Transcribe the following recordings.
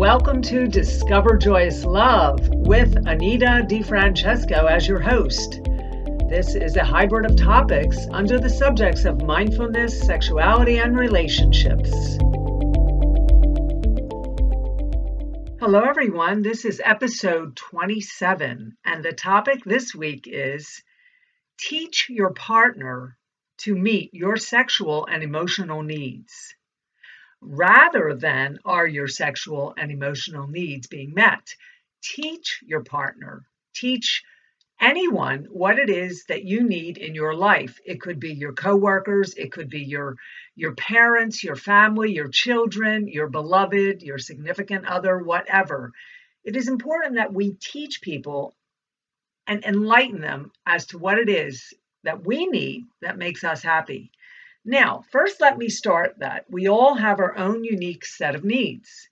Welcome to Discover Joyous Love with Anita DiFrancesco as your host. This is a hybrid of topics under the subjects of mindfulness, sexuality, and relationships. Hello, everyone. This is episode 27, and the topic this week is Teach your partner to meet your sexual and emotional needs rather than are your sexual and emotional needs being met. Teach your partner, teach anyone what it is that you need in your life. It could be your coworkers, it could be your your parents, your family, your children, your beloved, your significant other, whatever. It is important that we teach people and enlighten them as to what it is that we need that makes us happy. Now, first, let me start that we all have our own unique set of needs.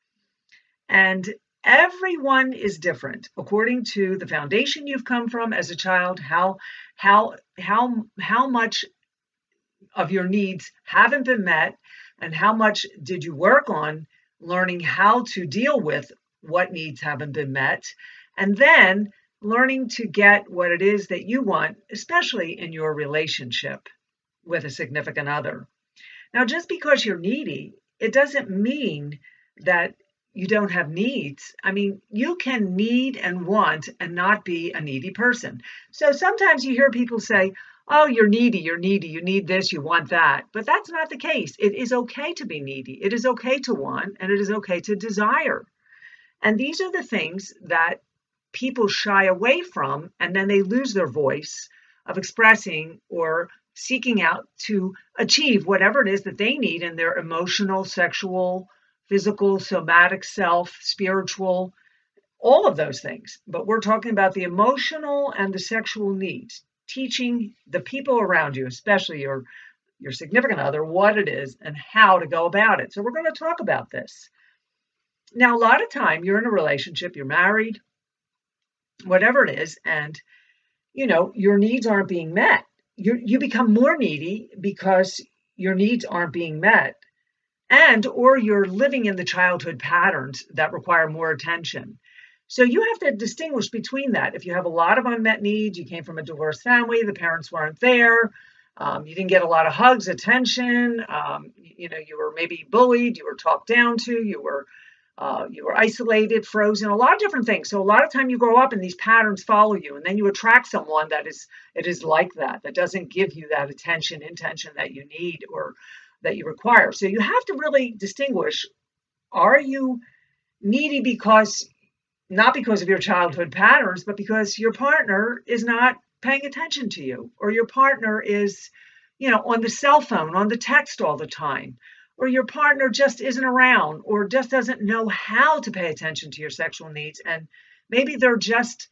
And everyone is different according to the foundation you've come from as a child, how how how how much of your needs haven't been met and how much did you work on learning how to deal with what needs haven't been met and then learning to get what it is that you want especially in your relationship with a significant other. Now, just because you're needy, it doesn't mean that you don't have needs. I mean, you can need and want and not be a needy person. So sometimes you hear people say, Oh, you're needy, you're needy, you need this, you want that. But that's not the case. It is okay to be needy. It is okay to want, and it is okay to desire. And these are the things that people shy away from, and then they lose their voice of expressing or seeking out to achieve whatever it is that they need in their emotional, sexual, physical, somatic self, spiritual, all of those things. But we're talking about the emotional and the sexual needs, teaching the people around you, especially your your significant other, what it is and how to go about it. So we're going to talk about this. Now, a lot of time you're in a relationship, you're married, whatever it is, and you know, your needs aren't being met you you become more needy because your needs aren't being met and or you're living in the childhood patterns that require more attention. So you have to distinguish between that. If you have a lot of unmet needs you came from a divorced family the parents weren't there um, you didn't get a lot of hugs attention um, you know you were maybe bullied you were talked down to you were uh, you were isolated, frozen, a lot of different things. So a lot of time you grow up and these patterns follow you, and then you attract someone that is it is like that, that doesn't give you that attention, intention that you need or that you require. So you have to really distinguish: Are you needy because not because of your childhood patterns, but because your partner is not paying attention to you, or your partner is, you know, on the cell phone, on the text all the time or your partner just isn't around or just doesn't know how to pay attention to your sexual needs and maybe they're just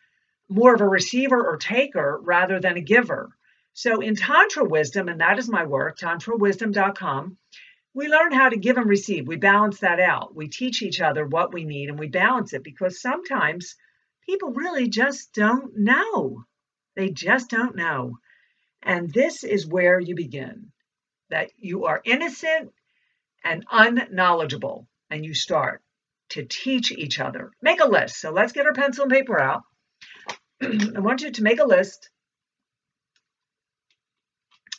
more of a receiver or taker rather than a giver. So in Tantra Wisdom, and that is my work, tantrawisdom.com, we learn how to give and receive. We balance that out. We teach each other what we need and we balance it because sometimes people really just don't know. They just don't know. And this is where you begin that you are innocent and unknowledgeable, and you start to teach each other. Make a list. So let's get our pencil and paper out. I want you to make a list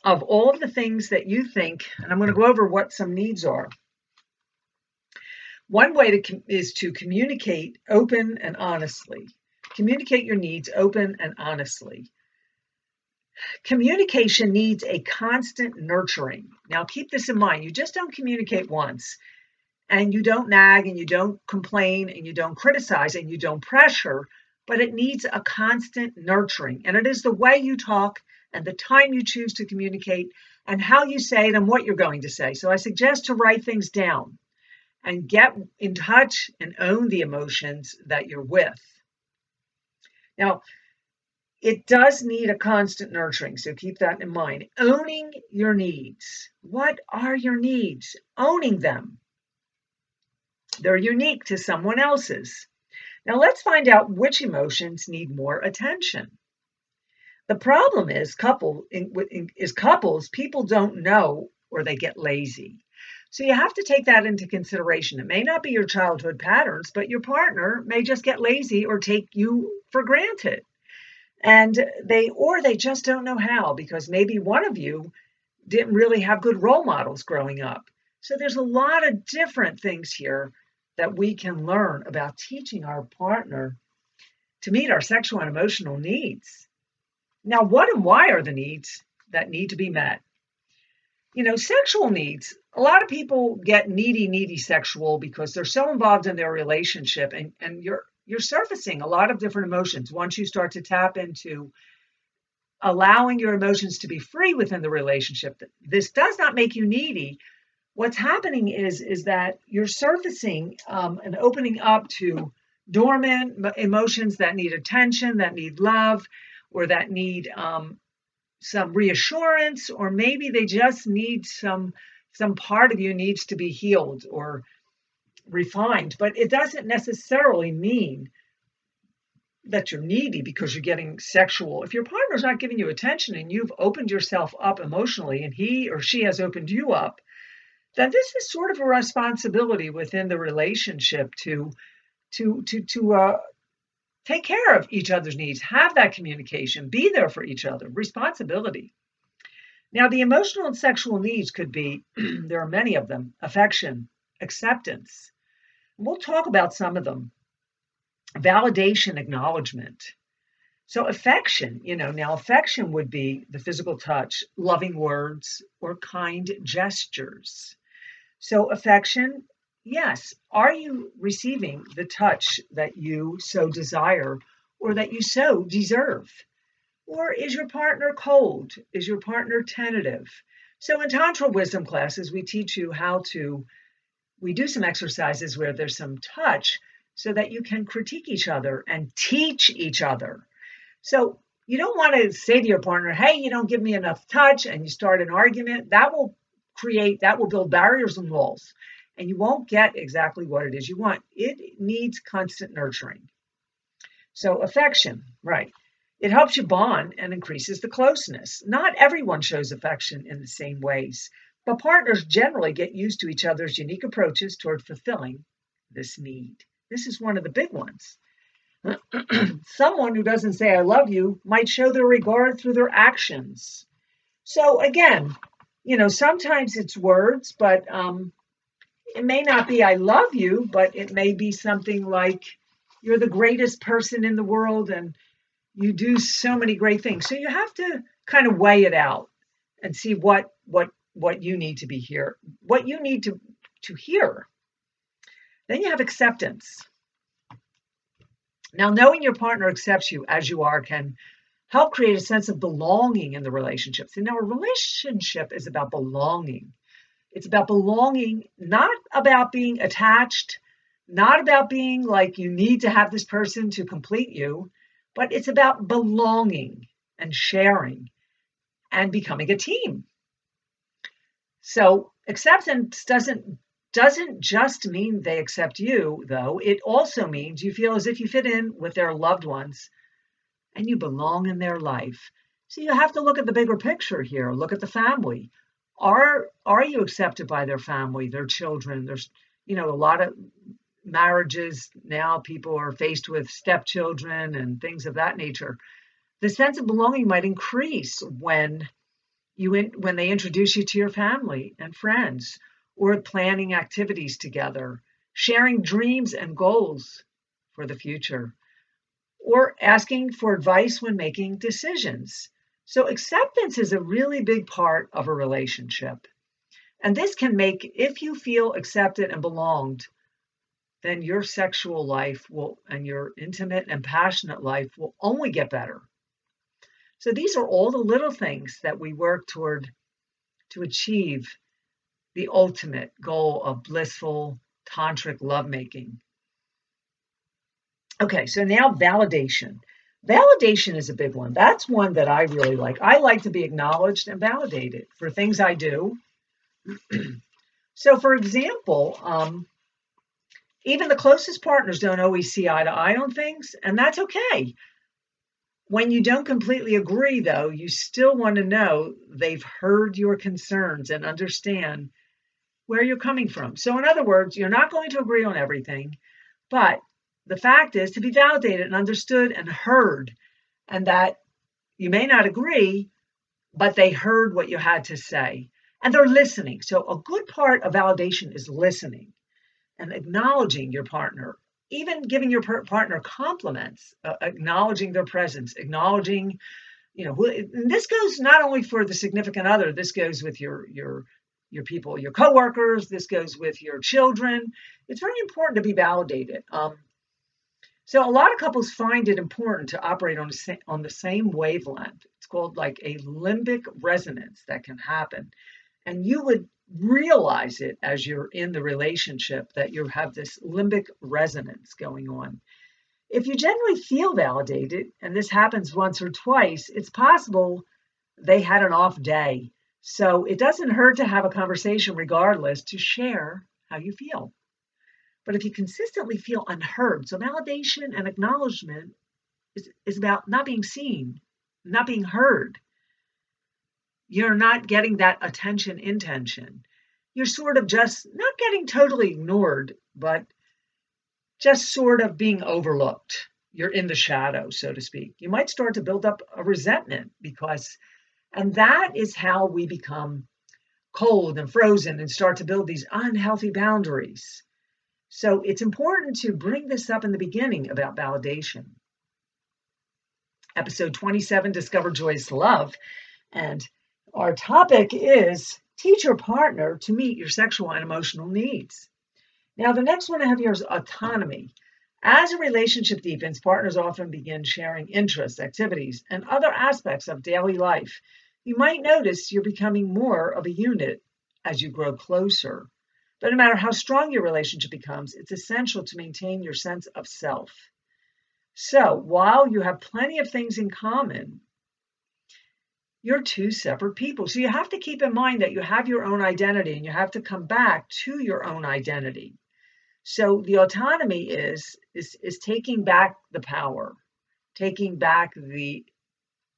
of all of the things that you think, and I'm going to go over what some needs are. One way to is to communicate open and honestly. Communicate your needs open and honestly. Communication needs a constant nurturing. Now, keep this in mind. You just don't communicate once, and you don't nag, and you don't complain, and you don't criticize, and you don't pressure, but it needs a constant nurturing. And it is the way you talk, and the time you choose to communicate, and how you say it, and what you're going to say. So, I suggest to write things down and get in touch and own the emotions that you're with. Now, it does need a constant nurturing, so keep that in mind. Owning your needs. What are your needs? Owning them. They're unique to someone else's. Now let's find out which emotions need more attention. The problem is couple is couples people don't know or they get lazy. So you have to take that into consideration. It may not be your childhood patterns, but your partner may just get lazy or take you for granted. And they, or they just don't know how because maybe one of you didn't really have good role models growing up. So there's a lot of different things here that we can learn about teaching our partner to meet our sexual and emotional needs. Now, what and why are the needs that need to be met? You know, sexual needs. A lot of people get needy, needy sexual because they're so involved in their relationship and, and you're you're surfacing a lot of different emotions once you start to tap into allowing your emotions to be free within the relationship. This does not make you needy. What's happening is is that you're surfacing um, and opening up to dormant emotions that need attention, that need love, or that need um, some reassurance, or maybe they just need some some part of you needs to be healed or refined. But it doesn't necessarily mean that you're needy because you're getting sexual. If your partner's not giving you attention and you've opened yourself up emotionally and he or she has opened you up, then this is sort of a responsibility within the relationship to to to to uh, take care of each other's needs, have that communication, be there for each other, responsibility. Now, the emotional and sexual needs could be there are many of them affection, acceptance. We'll talk about some of them validation, acknowledgement. So, affection, you know, now affection would be the physical touch, loving words, or kind gestures. So, affection, yes. Are you receiving the touch that you so desire or that you so deserve? Or is your partner cold? Is your partner tentative? So, in Tantra wisdom classes, we teach you how to, we do some exercises where there's some touch so that you can critique each other and teach each other. So, you don't want to say to your partner, hey, you don't give me enough touch, and you start an argument. That will create, that will build barriers and walls, and you won't get exactly what it is you want. It needs constant nurturing. So, affection, right. It helps you bond and increases the closeness. Not everyone shows affection in the same ways, but partners generally get used to each other's unique approaches toward fulfilling this need. This is one of the big ones. Someone who doesn't say, I love you, might show their regard through their actions. So, again, you know, sometimes it's words, but um, it may not be I love you, but it may be something like you're the greatest person in the world and you do so many great things. So you have to kind of weigh it out and see what what what you need to be here, what you need to to hear. Then you have acceptance. Now, knowing your partner accepts you as you are can help create a sense of belonging in the relationship. See, now a relationship is about belonging. It's about belonging, not about being attached, not about being like you need to have this person to complete you, but it's about belonging and sharing and becoming a team. So, acceptance doesn't doesn't just mean they accept you, though. It also means you feel as if you fit in with their loved ones and you belong in their life. So you have to look at the bigger picture here. Look at the family. Are are you accepted by their family, their children? There's you know a lot of marriages now people are faced with stepchildren and things of that nature. The sense of belonging might increase when you in, when they introduce you to your family and friends or planning activities together, sharing dreams and goals for the future or asking for advice when making decisions. So, acceptance is a really big part of a relationship. And this can make, if you feel accepted and belonged, then your sexual life will, and your intimate and passionate life will only get better. So, these are all the little things that we work toward to achieve the ultimate goal of blissful tantric lovemaking. Okay, so now validation. Validation is a big one. That's one that I really like. I like to be acknowledged and validated for things I do. so, for example, um, even the closest partners don't always see eye to eye on things, and that's okay. When you don't completely agree, though, you still want to know they've heard your concerns and understand where you're coming from. So, in other words, you're not going to agree on everything, but the fact is to be validated and understood and heard, and that you may not agree, but they heard what you had to say and they're listening. So, a good part of validation is listening and acknowledging your partner, even giving your partner compliments, uh, acknowledging their presence, acknowledging you know this goes not only for the significant other this goes with your your your people your coworkers this goes with your children. It's very important to be validated um, so a lot of couples find it important to operate on, the on the same wavelength. It's called like a limbic resonance that can happen and you would realize it as you're in the relationship that you have this limbic resonance going on if you generally feel validated, and this happens once or twice, it's possible they had an off day. So it doesn't hurt to have a conversation regardless to share how you feel. But if you consistently feel unheard, so validation and acknowledgement is, is about not being seen, not being heard. You're not getting that attention intention. You're sort of just not getting totally ignored, but just sort of being overlooked. You're in the shadow, so to speak. You might start to build up a resentment because, and that is how we become cold and frozen and start to build these unhealthy boundaries. So it's important to bring this up in the beginning about validation. Episode 27 Discover Joyous Love. And our topic is teach your partner to meet your sexual and emotional needs. Now, the next one I have here is autonomy. As a relationship deepens, partners often begin sharing interests, activities, and other aspects of daily life. You might notice you're becoming more of a unit as you grow closer. But no matter how strong your relationship becomes, it's essential to maintain your sense of self. So, while you have plenty of things in common, you're two separate people. So, you have to keep in mind that you have your own identity and you have to come back to your own identity. So the autonomy is is is taking back the power, taking back the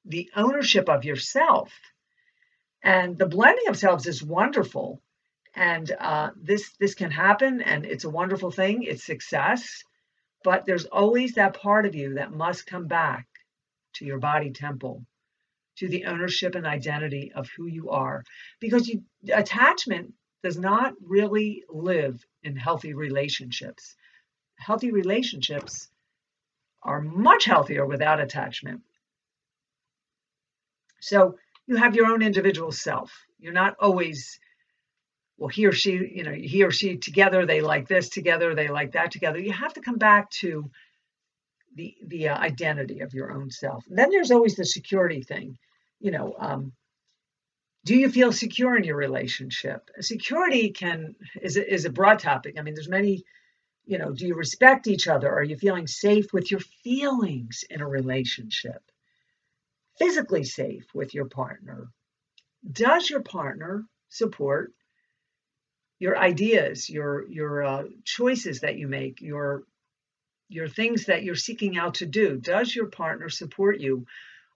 the ownership of yourself. And the blending of selves is wonderful. And uh, this this can happen, and it's a wonderful thing. It's success, but there's always that part of you that must come back to your body temple, to the ownership and identity of who you are, because you, attachment does not really live in healthy relationships. Healthy relationships are much healthier without attachment. So you have your own individual self. You're not always, well, he or she, you know, he or she together, they like this together, they like that together. You have to come back to the the uh, identity of your own self. And then there's always the security thing. You know, um, do you feel secure in your relationship? Security can is a, is a broad topic. I mean there's many you know do you respect each other? Are you feeling safe with your feelings in a relationship? Physically safe with your partner? Does your partner support your ideas your your uh, choices that you make your your things that you're seeking out to do? Does your partner support you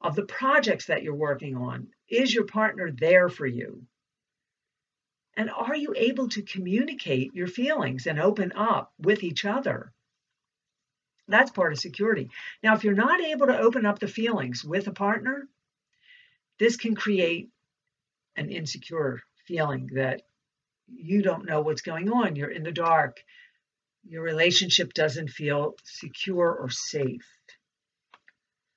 of the projects that you're working on? Is your partner there for you? And are you able to communicate your feelings and open up with each other? That's part of security. Now, if you're not able to open up the feelings with a partner, this can create an insecure feeling that you don't know what's going on. You're in the dark. Your relationship doesn't feel secure or safe.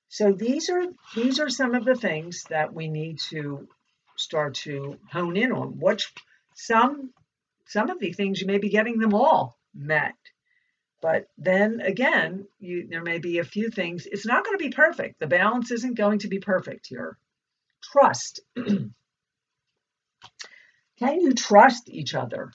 So these are these are some of the things that we need to start to hone in on. Which some some of the things you may be getting them all met. But then again, you, there may be a few things. It's not going to be perfect. The balance isn't going to be perfect here. Trust. Can you trust each other?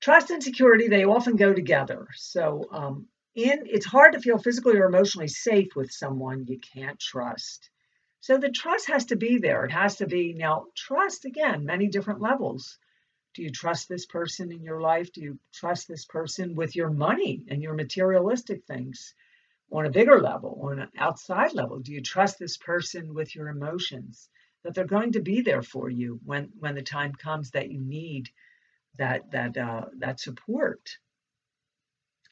Trust and security, they often go together. So um, in it's hard to feel physically or emotionally safe with someone you can't trust. So the trust has to be there. It has to be now trust again, many different levels. Do you trust this person in your life? Do you trust this person with your money and your materialistic things on a bigger level, on an outside level? Do you trust this person with your emotions that they're going to be there for you when when the time comes that you need that that uh, that support.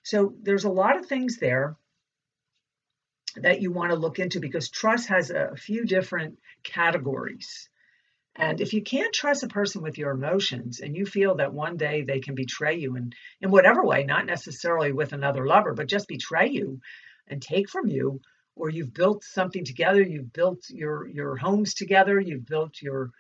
So there's a lot of things there that you want to look into because trust has a few different categories. And if you can't trust a person with your emotions and you feel that one day they can betray you in, in whatever way, not necessarily with another lover, but just betray you and take from you, or you've built something together, you've built your your homes together, you've built your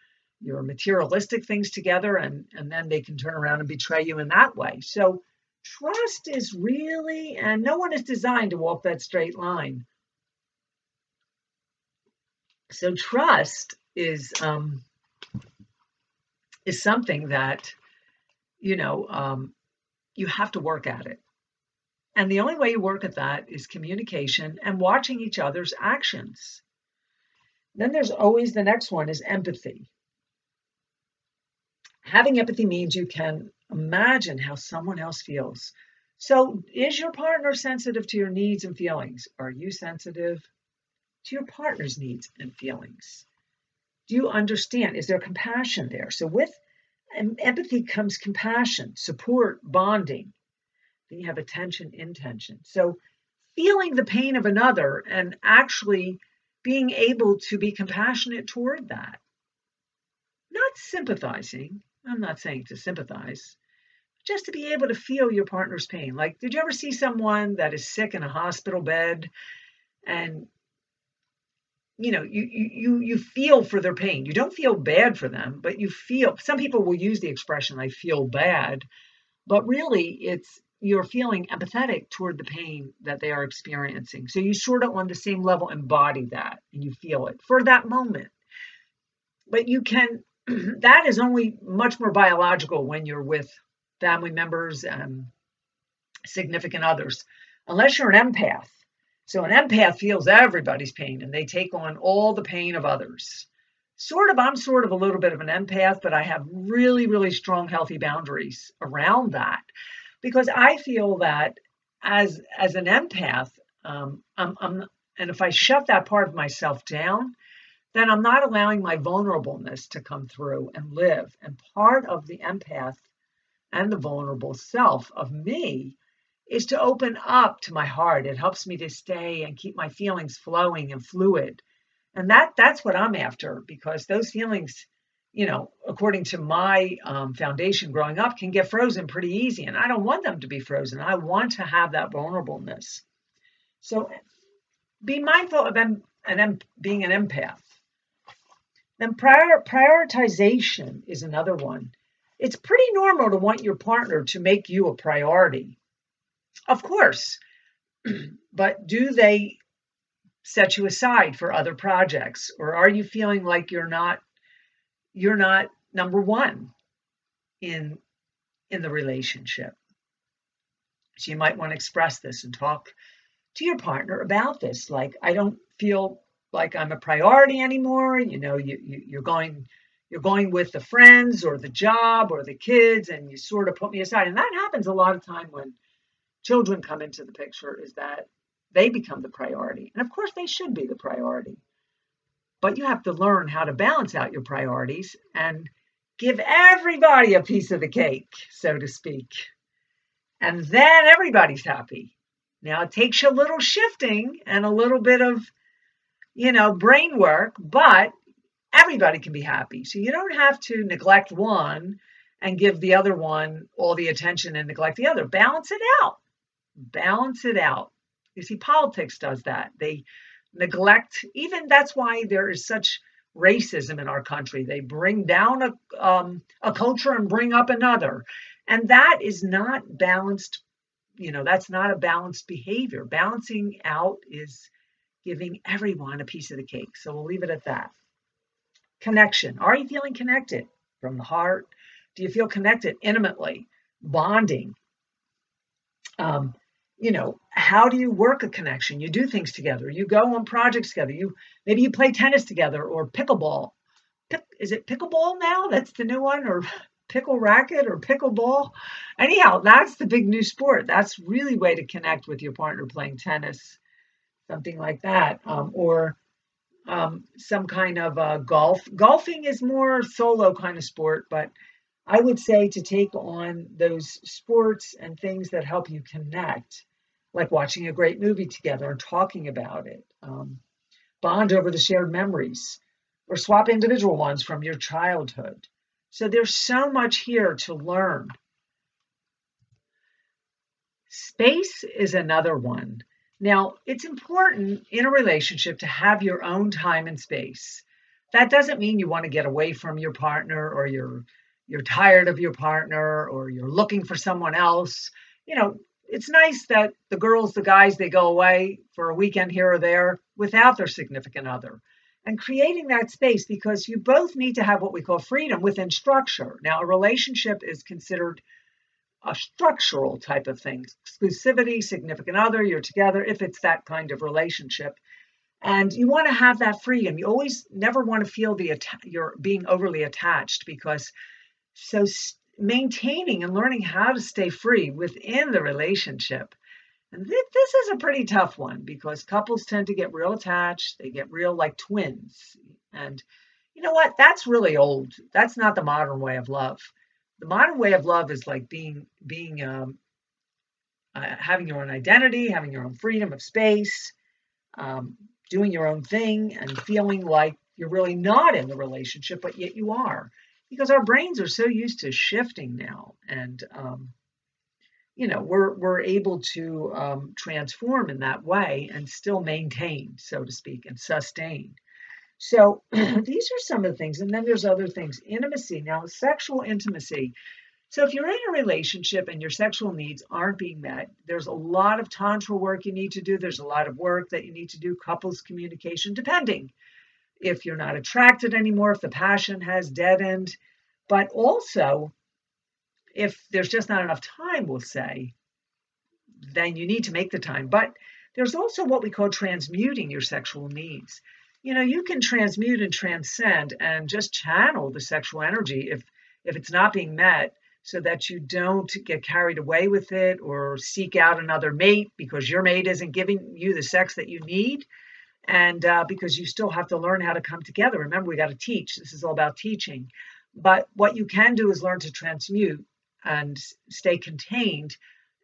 your materialistic things together, and, and then they can turn around and betray you in that way. So trust is really, and no one is designed to walk that straight line. So trust is um, is something that you know um, you have to work at it. And the only way you work at that is communication and watching each other's actions. Then there's always the next one is empathy. Having empathy means you can imagine how someone else feels. So, is your partner sensitive to your needs and feelings? Are you sensitive to your partner's needs and feelings? Do you understand? Is there compassion there? So, with empathy comes compassion, support, bonding. Then you have attention, intention. So, feeling the pain of another and actually being able to be compassionate toward that. Not sympathizing. I'm not saying to sympathize, just to be able to feel your partner's pain. Like, did you ever see someone that is sick in a hospital bed and you know you you you feel for their pain? You don't feel bad for them but you feel some people will use the expression i feel bad but really it's you're feeling empathetic toward the pain that they are experiencing. So you sort of on the same level embody that and you feel it for that moment. But you can that is only much more biological when you're with family members and significant others unless you're an empath so an empath feels everybody's pain and they take on all the pain of others. Sort of, I'm sort of a little bit of an empath, but I have really, really strong, healthy boundaries around that because I feel that as as an empath, um, I'm, I'm, and if I shut that part of myself down, then I'm not allowing my vulnerableness to come through and live. And part of the empath and the vulnerable self of me is to open up to my heart. It helps me to stay and keep my feelings flowing and fluid. And that that's what I'm after because those feelings, you know, according to my um, foundation growing up, can get frozen pretty easy. And I don't want them to be frozen. I want to have that vulnerableness. So be mindful of em- an em- being an empath. Then prior- prioritization is another one. It's pretty normal to want your partner to make you a priority. Of course. but do they set you aside for other projects or are you feeling like you're not you're not number 1 in in the relationship? So you might want to express this and talk to your partner about this like I don't feel like I'm a priority anymore, you know, you, you you're going you're going with the friends or the job or the kids and you sort of put me aside and that happens a lot of time when children come into the picture is that they become the priority. And of course, they should be the priority. But you have to learn how to balance out your priorities and give everybody a piece of the cake, so to speak. And then everybody's happy. Now, it takes a little shifting and a little bit of, you know, brain work, but everybody can be happy. So you don't have to neglect one and give the other one all the attention and neglect the other. Balance it out balance it out. You see, politics does that. They neglect, even that's why there is such racism in our country. They bring down a, um, a culture and bring up another. And that is not balanced, you know, that's not a balanced behavior. Balancing out is giving everyone a piece of the cake. So we'll leave it at that. Connection. Are you feeling connected from the heart? Do you feel connected intimately? Bonding. Um, you know how do you work a connection you do things together you go on projects together you maybe you play tennis together or pickleball Pick, is it pickleball now that's the new one or pickle racket or pickleball anyhow that's the big new sport that's really way to connect with your partner playing tennis something like that um, or um, some kind of uh, golf golfing is more solo kind of sport but I would say to take on those sports and things that help you connect, like watching a great movie together and talking about it. Um, bond over the shared memories or swap individual ones from your childhood. So there's so much here to learn. Space is another one. Now, it's important in a relationship to have your own time and space. That doesn't mean you want to get away from your partner or you're you're tired of your partner or you're looking for someone else. You know, it's nice that the girls, the guys, they go away for a weekend here or there without their significant other and creating that space because you both need to have what we call freedom within structure. Now, a relationship is considered a structural type of thing exclusivity, significant other, you're together, if it's that kind of relationship. And you want to have that freedom. You always never want to feel the you're being overly attached because so maintaining and learning how to stay free within the relationship. And th- this is a pretty tough one because couples tend to get real attached. They get real like twins. And you know what? That's really old. That's not the modern way of love. The modern way of love is like being being um, uh, having your own identity, having your own freedom of space, um, doing your own thing, and feeling like you're really not in the relationship, but yet you are. Because our brains are so used to shifting now and um, you know we're we're able to um, transform in that way and still maintain so to speak and sustain so these are some of the things and then there's other things. Intimacy. Now sexual intimacy. So if you're in a relationship and your sexual needs aren't being met there's a lot of tantra work you need to do. There's a lot of work that you need to do couples communication depending if you're not attracted anymore, if the passion has deadened, but also if there's just not enough time, we'll say, then you need to make the time. But there's also what we call transmuting your sexual needs. You know, you can transmute and transcend and just channel the sexual energy if if it's not being met so that you don't get carried away with it or seek out another mate because your mate isn't giving you the sex that you need and uh, because you still have to learn how to come together. Remember, we got to teach. This is all about teaching. But what you can do is learn to transmute and stay contained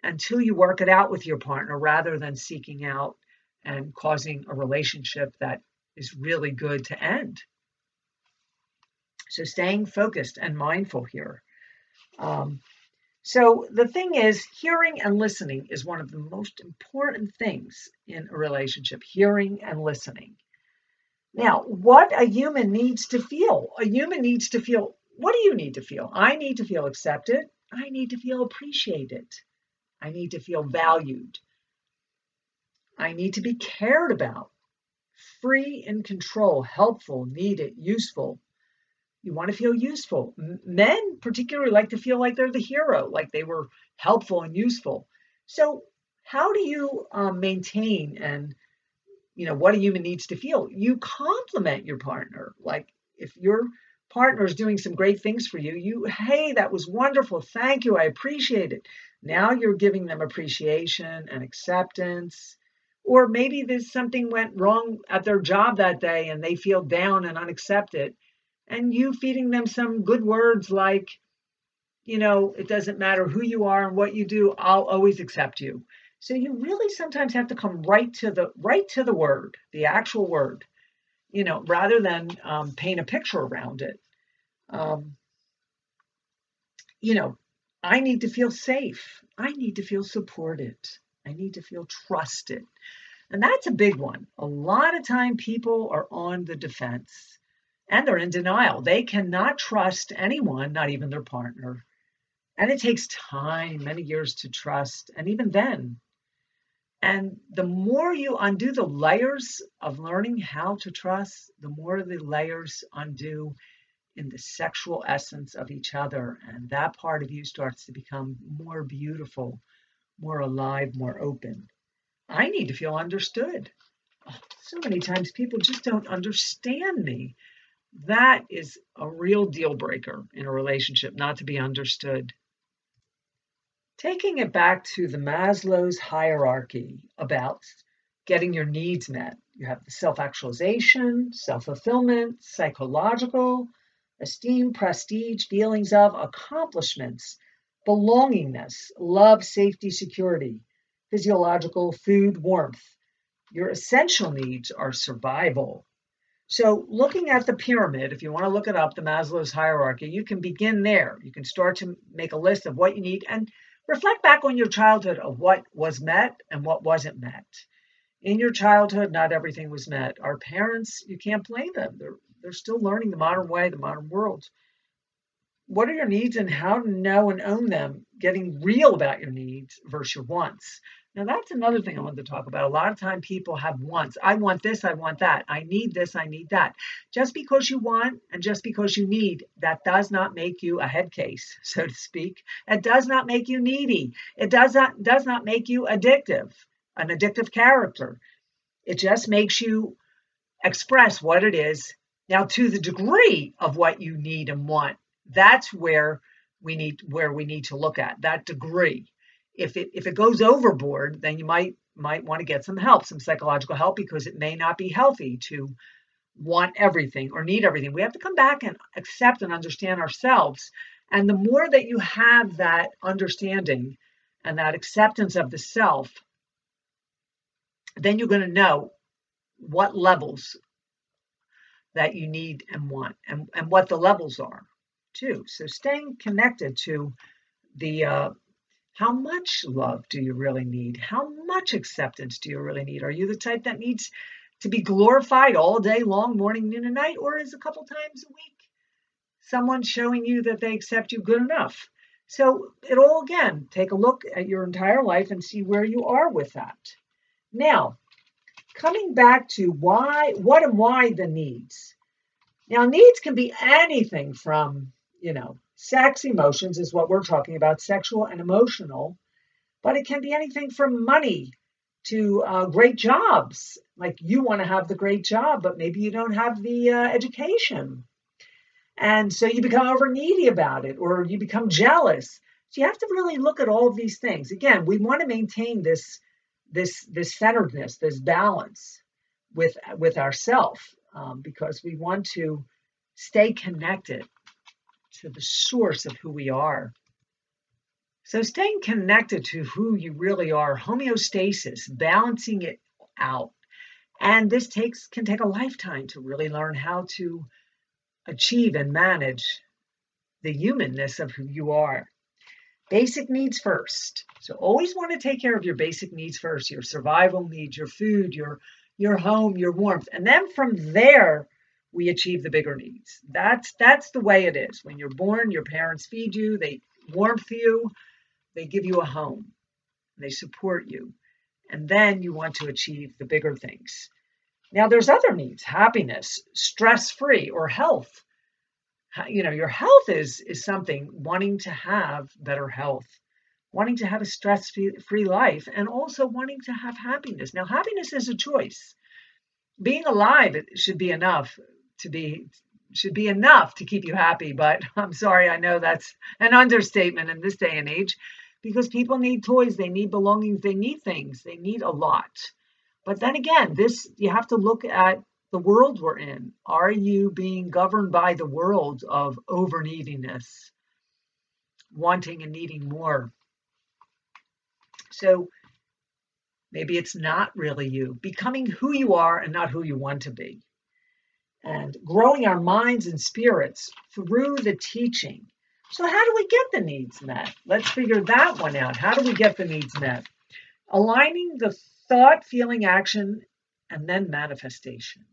until you work it out with your partner rather than seeking out and causing a relationship that is really good to end. So, staying focused and mindful here. Um, so the thing is, hearing and listening is one of the most important things in a relationship hearing and listening. Now, what a human needs to feel a human needs to feel what do you need to feel? I need to feel accepted. I need to feel appreciated. I need to feel valued. I need to be cared about, free in control, helpful, needed, useful, you want to feel useful. Men particularly like to feel like they're the hero, like they were helpful and useful. So, how do you um, maintain and you know what a human needs to feel? You compliment your partner. Like if your partner is doing some great things for you, you hey, that was wonderful. Thank you. I appreciate it. Now you're giving them appreciation and acceptance. Or maybe there's something went wrong at their job that day and they feel down and unaccepted and you feeding them some good words like, you know, it doesn't matter who you are and what you do, I'll always accept you. So you really sometimes have to come right to the right to the word, the actual word, you know, rather than um, paint a picture around it. Um, you know, I need to feel safe. I need to feel supported. I need to feel trusted. And that's a big one. A lot of time people are on the defense and they're in denial. They cannot trust anyone, not even their partner. And it takes time, many years to trust, and even then. And the more you undo the layers of learning how to trust, the more the layers undo in the sexual essence of each other. And that part of you starts to become more beautiful, more alive, more open. I need to feel understood. Oh, so many times people just don't understand me. That is a real deal breaker in a relationship, not to be understood. Taking it back to the Maslow's hierarchy about getting your needs met, you have the self actualization, self fulfillment, psychological, esteem, prestige, feelings of, accomplishments, belongingness, love, safety, security, physiological, food, warmth. Your essential needs are survival. So, looking at the pyramid, if you want to look it up, the Maslow's hierarchy, you can begin there. You can start to make a list of what you need and reflect back on your childhood of what was met and what wasn't met. In your childhood, not everything was met. Our parents, you can't blame them. They're they're still learning the modern way, the modern world. What are your needs and how to know and own them? Getting real about your needs versus your wants. Now, that's another thing I wanted to talk about. A lot of time people have wants. I want this, I want that. I need this, I need that. Just because you want and just because you need, that does not make you a head case, so to speak. It does not make you needy. It does not does not make you addictive, an addictive character. It just makes you express what it is now, to the degree of what you need and want, that's where we need where we need to look at that degree. If it if it goes overboard, then you might might want to get some help, some psychological help, because it may not be healthy to want everything or need everything. We have to come back and accept and understand ourselves. And the more that you have that understanding and that acceptance of the self, then you're going to know what levels that you need and want and, and what the levels are too. So staying connected to the uh, how much love do you really need? How much acceptance do you really need? Are you the type that needs to be glorified all day long, morning, noon, and night, or is a couple times a week someone showing you that they accept you good enough? So it all again, take a look at your entire life and see where you are with that. Now, coming back to why, what and why the needs. Now, needs can be anything from, you know, sex, emotions is what we're talking about, sexual and emotional, but it can be anything from money to uh, great jobs. Like you want to have the great job, but maybe you don't have the uh, education. And so you become over needy about it, or you become jealous. So you have to really look at all of these things. Again, we want to maintain this this this centeredness, this balance with with ourself, um, because we want to stay connected to the source of who we are. So staying connected to who you really are, homeostasis, balancing it out. And this takes can take a lifetime to really learn how to achieve and manage the humanness of who you are. Basic needs first. So always want to take care of your basic needs first, your survival needs, your food, your your home, your warmth. And then from there, we achieve the bigger needs. That's that's the way it is. When you're born, your parents feed you, they warmth you, they give you a home, they support you. And then you want to achieve the bigger things. Now there's other needs, happiness, stress-free or health you know your health is is something wanting to have better health wanting to have a stress free life and also wanting to have happiness now happiness is a choice being alive should be enough to be should be enough to keep you happy but i'm sorry i know that's an understatement in this day and age because people need toys they need belongings they need things they need a lot but then again this you have to look at the world we're in? Are you being governed by the world of over neediness, wanting and needing more? So maybe it's not really you, becoming who you are and not who you want to be. And growing our minds and spirits through the teaching. So, how do we get the needs met? Let's figure that one out. How do we get the needs met? Aligning the thought, feeling, action, and then manifestation.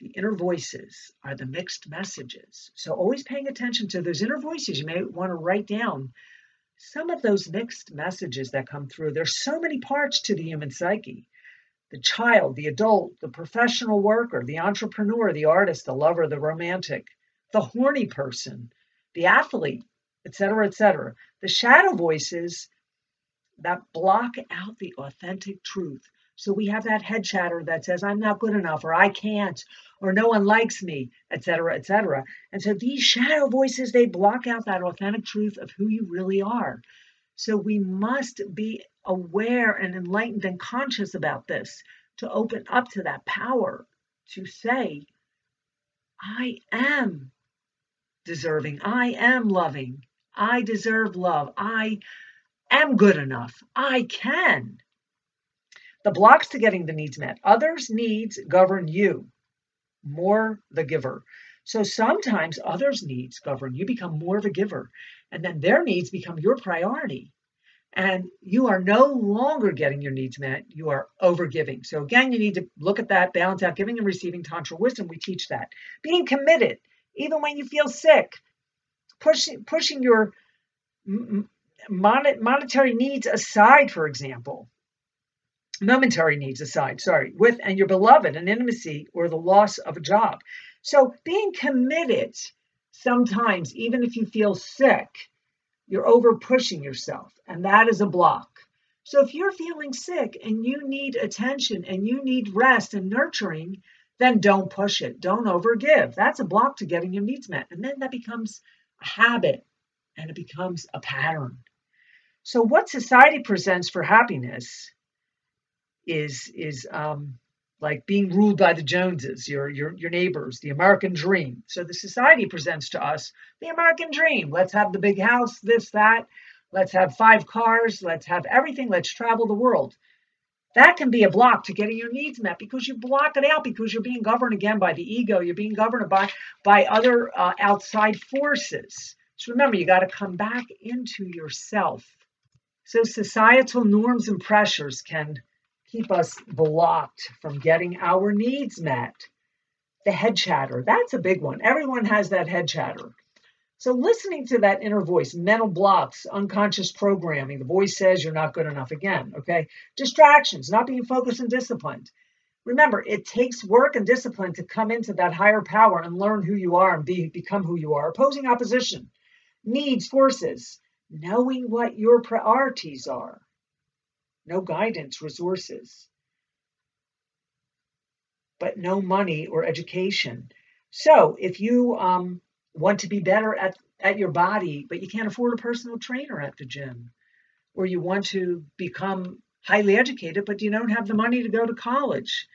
The inner voices are the mixed messages. So always paying attention to those inner voices. You may want to write down some of those mixed messages that come through. There's so many parts to the human psyche. The child, the adult, the professional worker, the entrepreneur, the artist, the lover, the romantic, the horny person, the athlete, etc., etc. The shadow voices that block out the authentic truth so we have that head chatter that says, I'm not good enough, or I can't, or no one likes me, etc., etc. And so these shadow voices, they block out that authentic truth of who you really are. So we must be aware and enlightened and conscious about this to open up to that power to say, I am deserving. I am loving. I deserve love. I am good enough. I can. The blocks to getting the needs met. Others' needs govern you, more the giver. So sometimes others' needs govern. You become more of a giver, and then their needs become your priority. And you are no longer getting your needs met. You are overgiving. So again, you need to look at that, balance out giving and receiving tantra wisdom. We teach that. Being committed, even when you feel sick, pushing pushing your monetary needs aside, for example, momentary needs aside, sorry, with and your beloved an intimacy or the loss of a job. So being committed sometimes, even if you feel sick, you're over pushing yourself, and that is a block. So if you're feeling sick and you need attention and you need rest and nurturing, then don't push it. Don't overgive. That's a block to getting your needs met. And then that becomes a habit and it becomes a pattern. So what society presents for happiness is is um, like being ruled by the Joneses, your your your neighbors, the American dream. So the society presents to us the American dream. Let's have the big house, this, that. Let's have five cars. Let's have everything. Let's travel the world. That can be a block to getting your needs met because you block it out because you're being governed again by the ego. You're being governed by by other uh, outside forces. So remember, you got to come back into yourself so societal norms and pressures can keep us blocked from getting our needs met. The head chatter, that's a big one. Everyone has that head chatter. So listening to that inner voice, mental blocks, unconscious programming, the voice says you're not good enough again, okay? Distractions, not being focused and disciplined. Remember, it takes work and discipline to come into that higher power and learn who you are and be, become who you are. Opposing opposition, needs, forces, knowing what your priorities are, no guidance, resources, but no money or education. So if you um, want to be better at, at your body, but you can't afford a personal trainer at the gym, or you want to become highly educated, but you don't have the money to go to college.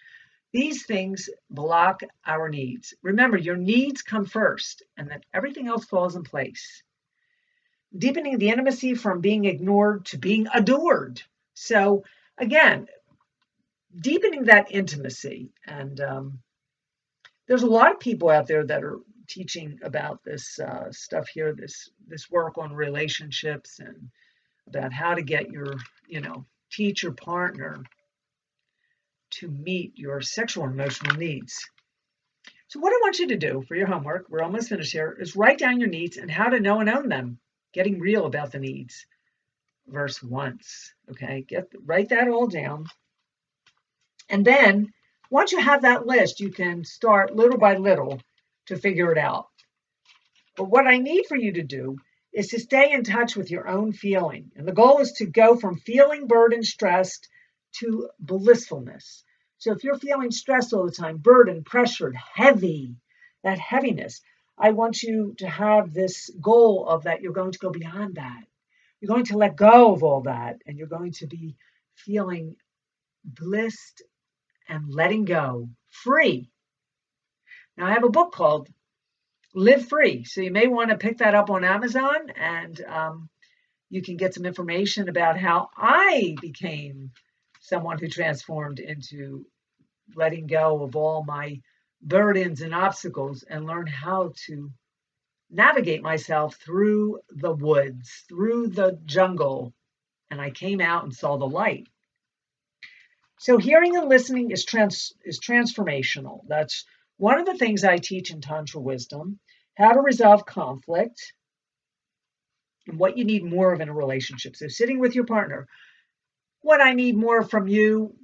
These things block our needs. Remember, your needs come first, and then everything else falls in place deepening the intimacy from being ignored to being adored. So, again, deepening that intimacy. And um, there's a lot of people out there that are teaching about this uh, stuff here, this this work on relationships and about how to get your, you know, teach your partner to meet your sexual and emotional needs. So, what I want you to do for your homework, we're almost finished here, is write down your needs and how to know and own them getting real about the needs. Verse once, okay? Get write that all down. And then once you have that list, you can start little by little to figure it out. But what I need for you to do is to stay in touch with your own feeling. And the goal is to go from feeling burdened, stressed to blissfulness. So if you're feeling stressed all the time, burdened, pressured, heavy, that heaviness, I want you to have this goal of that you're going to go beyond that. You're going to let go of all that and you're going to be feeling blissed and letting go, free. Now, I have a book called Live Free. So you may want to pick that up on Amazon and um, you can get some information about how I became someone who transformed into letting go of all my burdens and obstacles and learn how to navigate myself through the woods, through the jungle. And I came out and saw the light. So hearing and listening is trans is transformational. That's one of the things I teach in Tantra Wisdom, how to resolve conflict and what you need more of in a relationship. So sitting with your partner, what I need more from you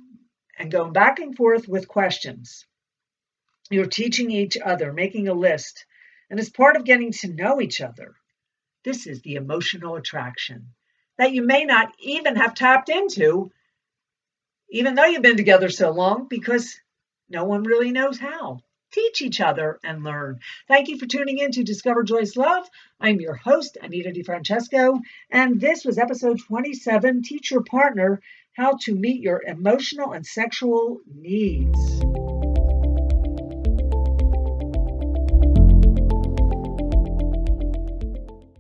and going back and forth with questions. You're teaching each other, making a list, and as part of getting to know each other, this is the emotional attraction that you may not even have tapped into, even though you've been together so long, because no one really knows how. Teach each other and learn. Thank you for tuning in to Discover Joy's Love. I'm your host, Anita DiFrancesco, and this was episode 27 Teach Your Partner How to Meet Your Emotional and Sexual Needs.